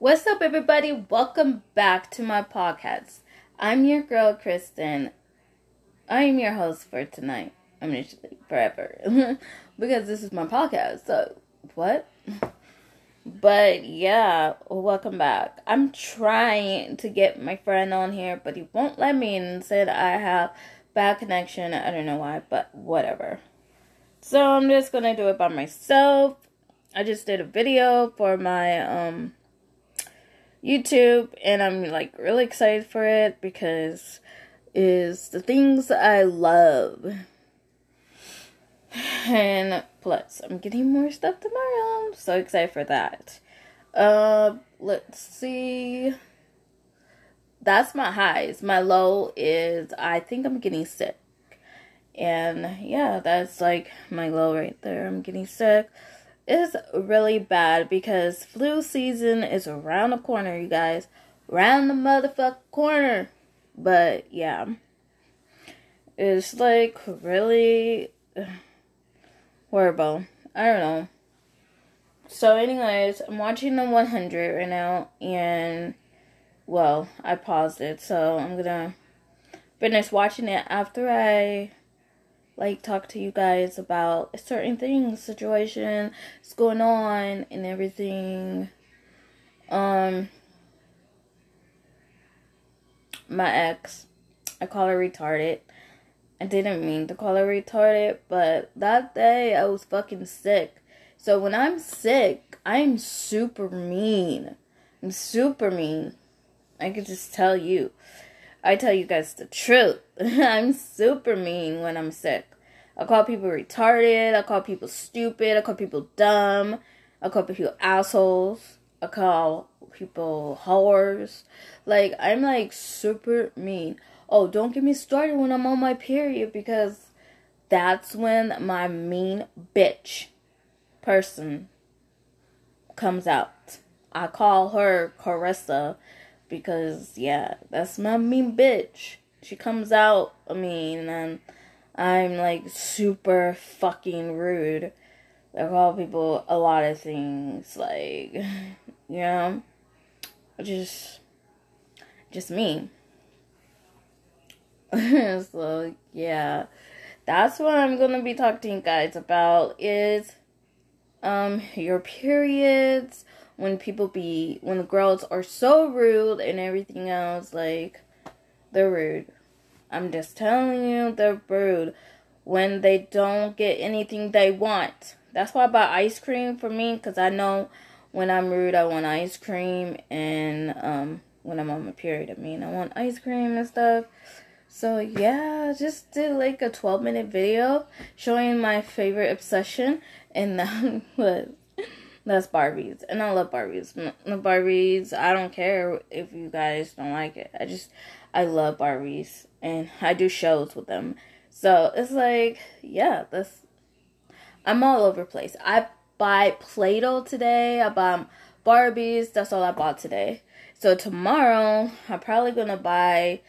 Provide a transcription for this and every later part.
What's up, everybody? Welcome back to my podcast. I'm your girl, Kristen. I am your host for tonight. I'm usually forever because this is my podcast. So, what? But yeah, welcome back. I'm trying to get my friend on here, but he won't let me and said I have bad connection. I don't know why, but whatever. So I'm just gonna do it by myself. I just did a video for my um YouTube and I'm like really excited for it because is the things I love. And plus, I'm getting more stuff tomorrow. I'm so excited for that. Uh, let's see. That's my highs. My low is I think I'm getting sick. And yeah, that's like my low right there. I'm getting sick. It's really bad because flu season is around the corner, you guys. Around the motherfucker corner. But yeah. It's like really horrible. I don't know. So, anyways, I'm watching the 100 right now, and well, I paused it, so I'm gonna finish watching it after I like talk to you guys about certain things, situation, what's going on, and everything. Um, my ex, I call her retarded. I didn't mean to call her retarded, but that day I was fucking sick. So when I'm sick, I'm super mean. I'm super mean. I can just tell you. I tell you guys the truth. I'm super mean when I'm sick. I call people retarded. I call people stupid. I call people dumb. I call people assholes. I call people whores. Like, I'm like super mean. Oh, don't get me started when I'm on my period because that's when my mean bitch person comes out. I call her Carissa because, yeah, that's my mean bitch. She comes out, I mean, and I'm like super fucking rude. I call people a lot of things, like, you know, just, just me. so, yeah, that's what I'm gonna be talking to you guys about is, um, your periods, when people be, when the girls are so rude and everything else, like, they're rude I'm just telling you, they're rude when they don't get anything they want. That's why I buy ice cream for me because I know when I'm rude, I want ice cream, and um, when I'm on my period, I mean, I want ice cream and stuff. So yeah, just did like a 12 minute video showing my favorite obsession, and that was that's Barbies, and I love Barbies. The Barbies, I don't care if you guys don't like it. I just I love Barbies and I do shows with them. So it's like, yeah, that's I'm all over place. I buy Play-Doh today. I buy Barbies. That's all I bought today. So tomorrow I'm probably gonna buy.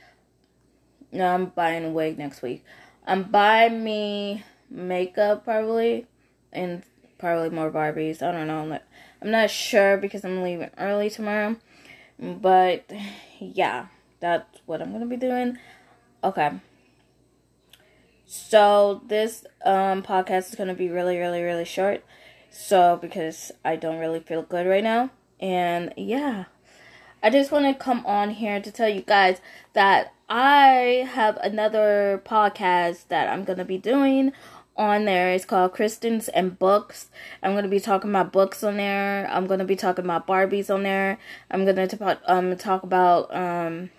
No, I'm buying a wig next week. I'm buying me makeup probably, and probably more Barbies. I don't know. I'm not, I'm not sure because I'm leaving early tomorrow. But yeah that's what I'm gonna be doing. Okay. So this um podcast is gonna be really, really, really short. So because I don't really feel good right now. And yeah. I just want to come on here to tell you guys that I have another podcast that I'm gonna be doing on there. It's called Kristen's and Books. I'm gonna be talking about books on there. I'm gonna be talking about Barbies on there. I'm gonna talk um talk about um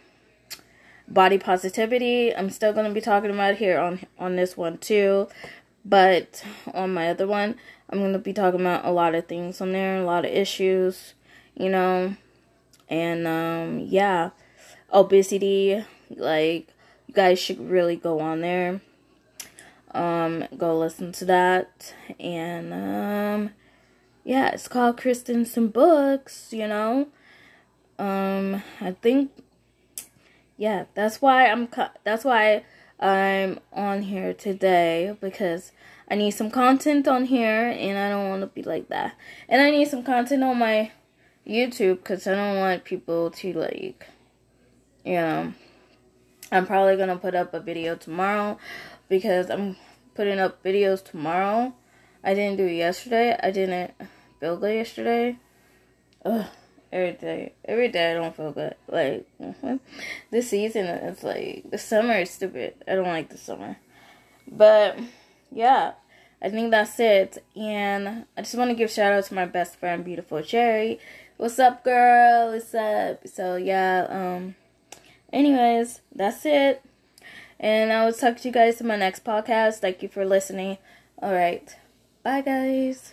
body positivity. I'm still to be talking about here on on this one too, but on my other one, I'm to be talking about a lot of things on there, a lot of issues, you know. And um yeah, obesity like you guys should really go on there. Um go listen to that and um yeah, it's called Kristen's and Books, you know. Um I think yeah, that's why I'm that's why I'm on here today because I need some content on here and I don't want to be like that. And I need some content on my YouTube because I don't want people to like, you know. I'm probably gonna put up a video tomorrow because I'm putting up videos tomorrow. I didn't do it yesterday. I didn't feel good yesterday. Ugh, every day, every day I don't feel good. Like this season is like the summer is stupid. I don't like the summer, but yeah. I think that's it. And I just want to give shout out to my best friend, beautiful Cherry. What's up, girl? What's up? So yeah, um anyways, that's it. And I will talk to you guys in my next podcast. Thank you for listening. All right. Bye, guys.